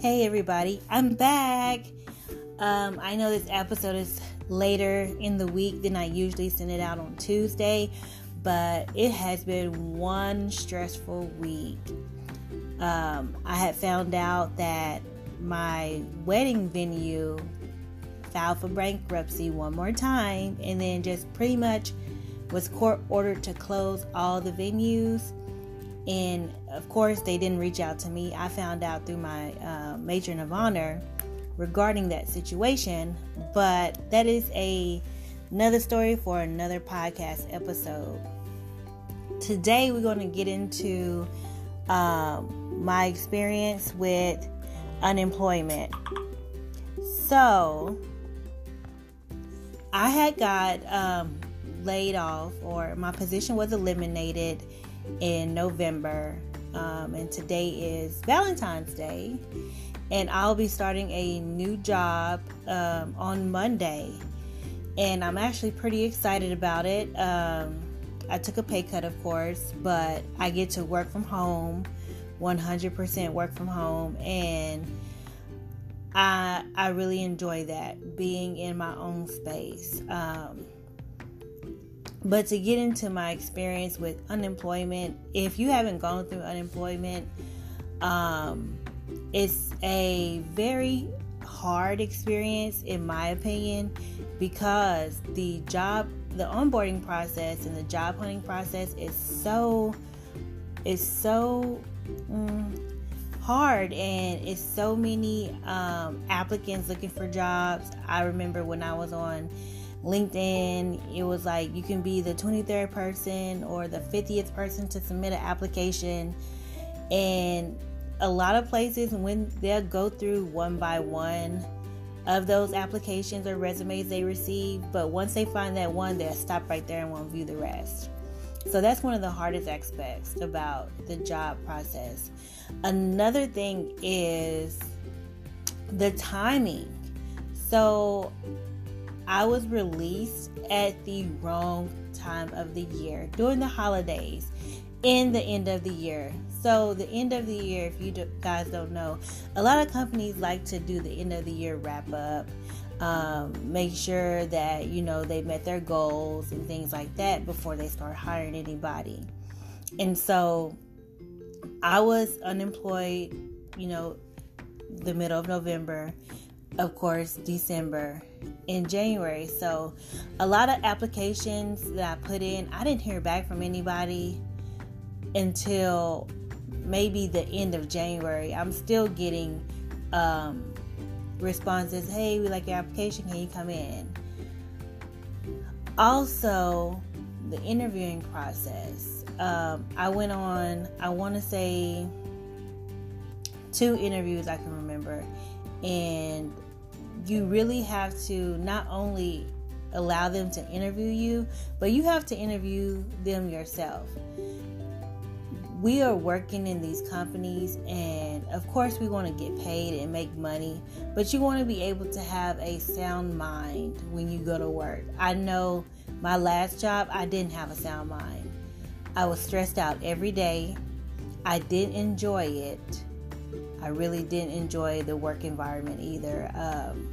Hey, everybody, I'm back. Um, I know this episode is later in the week than I usually send it out on Tuesday, but it has been one stressful week. Um, I had found out that my wedding venue filed for bankruptcy one more time and then just pretty much was court ordered to close all the venues and of course, they didn't reach out to me. I found out through my uh, matron of honor regarding that situation, but that is a another story for another podcast episode. Today, we're going to get into um, my experience with unemployment. So, I had got um, laid off, or my position was eliminated in November. Um, and today is Valentine's Day. And I'll be starting a new job um, on Monday. And I'm actually pretty excited about it. Um, I took a pay cut, of course, but I get to work from home 100% work from home. And I, I really enjoy that being in my own space. Um, but to get into my experience with unemployment, if you haven't gone through unemployment, um, it's a very hard experience, in my opinion, because the job, the onboarding process and the job hunting process is so, is so mm, hard, and it's so many um, applicants looking for jobs. I remember when I was on LinkedIn, it was like you can be the 23rd person or the 50th person to submit an application. And a lot of places, when they'll go through one by one of those applications or resumes they receive, but once they find that one, they'll stop right there and won't view the rest. So that's one of the hardest aspects about the job process. Another thing is the timing. So I was released at the wrong time of the year during the holidays in the end of the year. So, the end of the year, if you guys don't know, a lot of companies like to do the end of the year wrap up, um, make sure that you know they met their goals and things like that before they start hiring anybody. And so, I was unemployed, you know, the middle of November, of course, December, in January. So, a lot of applications that I put in, I didn't hear back from anybody until maybe the end of January. I'm still getting um, responses hey, we like your application, can you come in? Also, the interviewing process. Um, I went on, I want to say, two interviews I can remember, and you really have to not only allow them to interview you, but you have to interview them yourself. We are working in these companies, and of course, we want to get paid and make money, but you want to be able to have a sound mind when you go to work. I know my last job, I didn't have a sound mind. I was stressed out every day. I didn't enjoy it. I really didn't enjoy the work environment either. Um,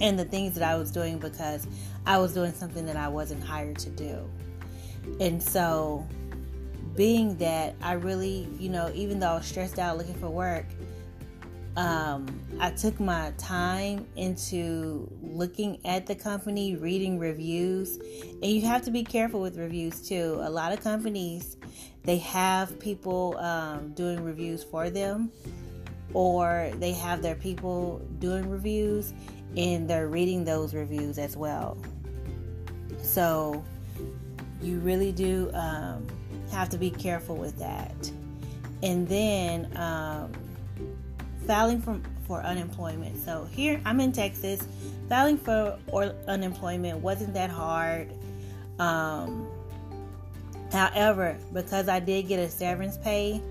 and the things that I was doing because I was doing something that I wasn't hired to do. And so, being that I really, you know, even though I was stressed out looking for work, um, I took my time into looking at the company, reading reviews, and you have to be careful with reviews too. A lot of companies they have people um, doing reviews for them, or they have their people doing reviews, and they're reading those reviews as well. So you really do um, have to be careful with that. And then um, filing from for unemployment. So here I'm in Texas. Filing for or unemployment wasn't that hard. Um, however, because I did get a severance pay,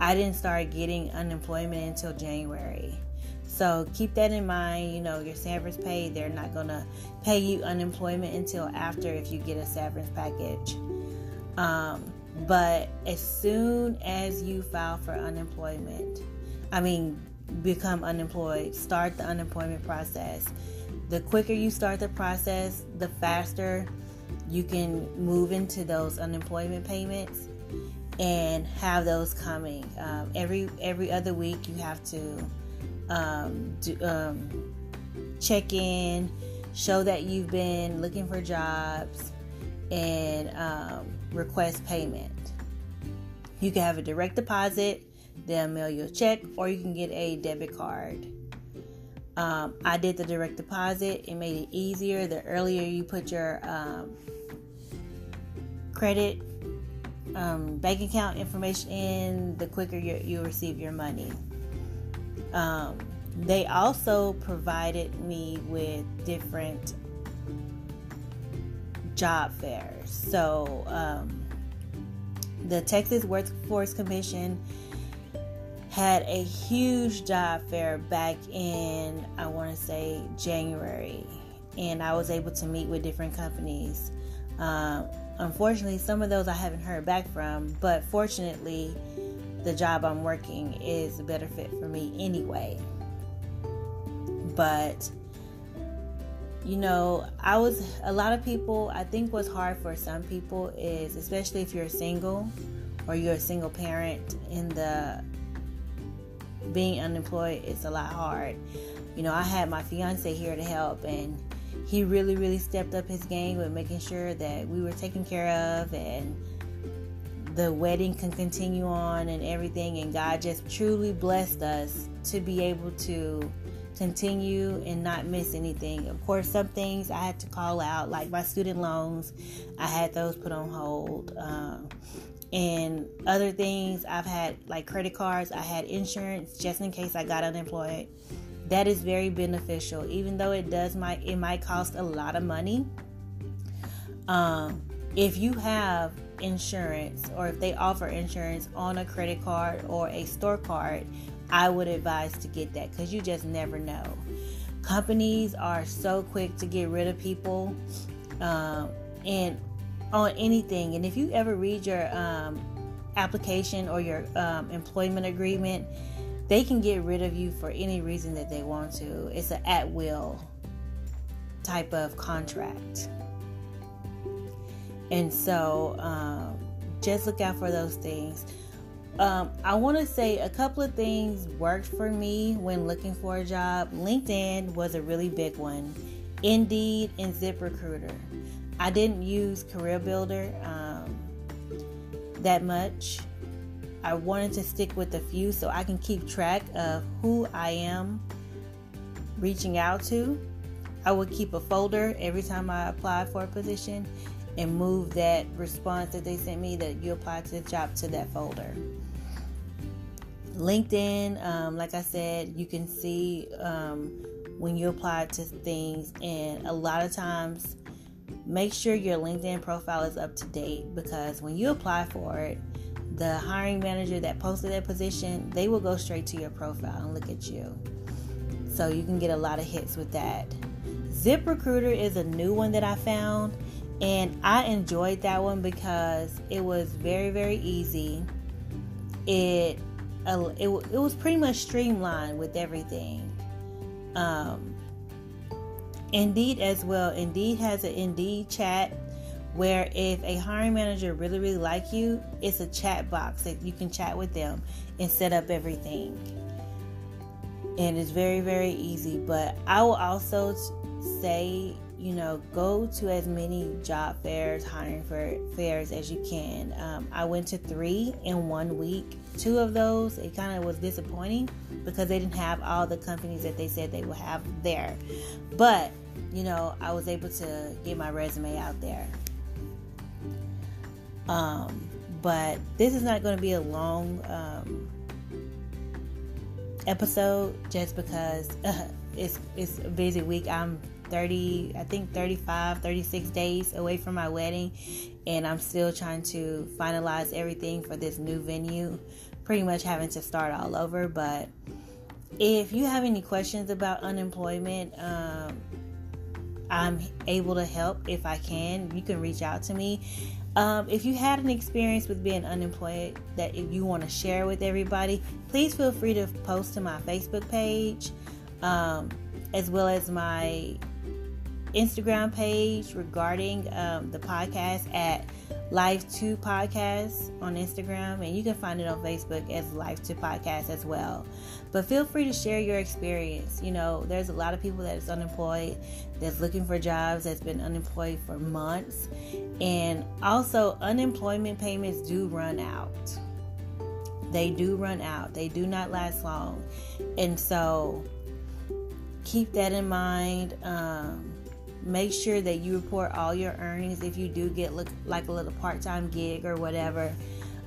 I didn't start getting unemployment until January. So keep that in mind. You know, your severance pay, they're not going to pay you unemployment until after if you get a severance package. Um, but as soon as you file for unemployment, I mean, become unemployed, start the unemployment process. The quicker you start the process, the faster you can move into those unemployment payments and have those coming um, every every other week. You have to um, do, um, check in, show that you've been looking for jobs, and um, request payment. You can have a direct deposit, they'll mail you a check, or you can get a debit card. Um, I did the direct deposit. It made it easier. The earlier you put your um, credit um, bank account information in, the quicker you, you receive your money. Um, they also provided me with different job fairs. So, um, the Texas Workforce Commission had a huge job fair back in, I want to say, January. And I was able to meet with different companies. Um, unfortunately, some of those I haven't heard back from, but fortunately, the job I'm working is a better fit for me anyway. But you know, I was a lot of people. I think what's hard for some people is, especially if you're single or you're a single parent, in the being unemployed, it's a lot hard. You know, I had my fiance here to help, and he really, really stepped up his game with making sure that we were taken care of and the wedding can continue on and everything. And God just truly blessed us to be able to continue and not miss anything. Of course, some things I had to call out, like my student loans, I had those put on hold. Um, and other things I've had, like credit cards, I had insurance just in case I got unemployed. That is very beneficial, even though it does might it might cost a lot of money. Um, if you have insurance or if they offer insurance on a credit card or a store card, I would advise to get that because you just never know. Companies are so quick to get rid of people um, and on anything. And if you ever read your um, application or your um, employment agreement, they can get rid of you for any reason that they want to. It's an at will type of contract. And so um, just look out for those things. Um, I want to say a couple of things worked for me when looking for a job. LinkedIn was a really big one, Indeed and ZipRecruiter. I didn't use Career Builder um, that much. I wanted to stick with a few so I can keep track of who I am reaching out to. I would keep a folder every time I apply for a position and move that response that they sent me that you applied to the job to that folder. LinkedIn, um, like I said, you can see um, when you apply to things, and a lot of times, make sure your LinkedIn profile is up to date because when you apply for it, the hiring manager that posted that position, they will go straight to your profile and look at you. So you can get a lot of hits with that. ZipRecruiter is a new one that I found, and I enjoyed that one because it was very, very easy. It it, it was pretty much streamlined with everything. Um, Indeed, as well. Indeed has an Indeed chat where if a hiring manager really, really like you, it's a chat box that you can chat with them and set up everything. And it's very, very easy. But I will also say you know, go to as many job fairs, hiring for fairs as you can. Um, I went to three in one week. Two of those, it kind of was disappointing because they didn't have all the companies that they said they would have there. But, you know, I was able to get my resume out there. Um, but this is not going to be a long um, episode just because uh, it's it's a busy week. I'm 30, I think 35, 36 days away from my wedding, and I'm still trying to finalize everything for this new venue. Pretty much having to start all over. But if you have any questions about unemployment, um, I'm able to help if I can. You can reach out to me. Um, if you had an experience with being unemployed that if you want to share with everybody, please feel free to post to my Facebook page, um, as well as my Instagram page regarding um, the podcast at Life 2 Podcast on Instagram, and you can find it on Facebook as Life 2 Podcast as well. But feel free to share your experience. You know, there's a lot of people that is unemployed, that's looking for jobs, that's been unemployed for months, and also unemployment payments do run out. They do run out. They do not last long, and so keep that in mind. Um, make sure that you report all your earnings. If you do get look, like a little part-time gig or whatever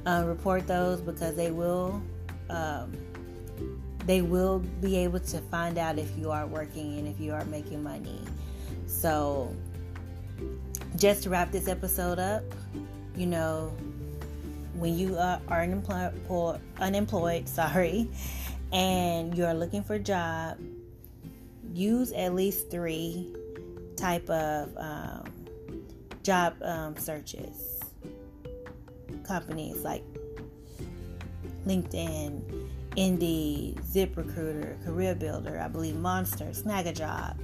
uh, report those because they will um, they will be able to find out if you are working and if you are making money. So just to wrap this episode up you know when you are unemployed, unemployed sorry and you're looking for a job use at least three type of um, job um, searches. Companies like LinkedIn, Indeed, ZipRecruiter, Career Builder, I believe Monster, Snag a Job.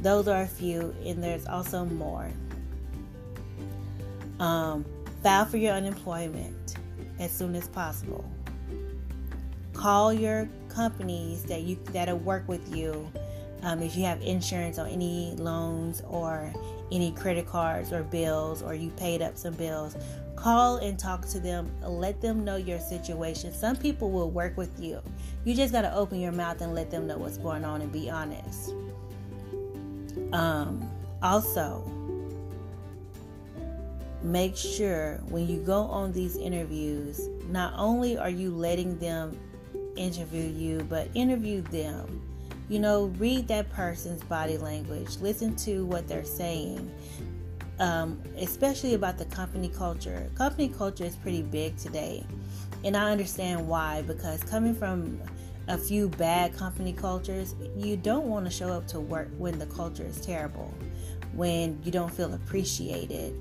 Those are a few, and there's also more. Um, file for your unemployment as soon as possible. Call your companies that you that'll work with you um, if you have insurance on any loans or any credit cards or bills, or you paid up some bills, call and talk to them. Let them know your situation. Some people will work with you. You just got to open your mouth and let them know what's going on and be honest. Um, also, make sure when you go on these interviews, not only are you letting them interview you, but interview them you know, read that person's body language, listen to what they're saying, um, especially about the company culture. Company culture is pretty big today, and I understand why because coming from a few bad company cultures, you don't want to show up to work when the culture is terrible, when you don't feel appreciated,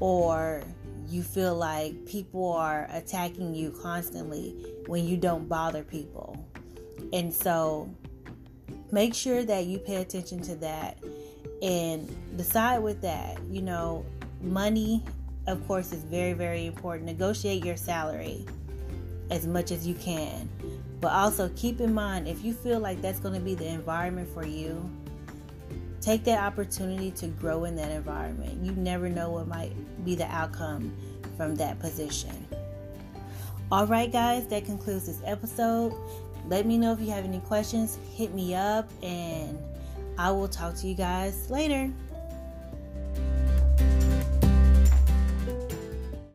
or you feel like people are attacking you constantly when you don't bother people. And so make sure that you pay attention to that and decide with that. You know, money, of course, is very, very important. Negotiate your salary as much as you can. But also keep in mind if you feel like that's going to be the environment for you, take that opportunity to grow in that environment. You never know what might be the outcome from that position. All right, guys, that concludes this episode. Let me know if you have any questions. Hit me up, and I will talk to you guys later.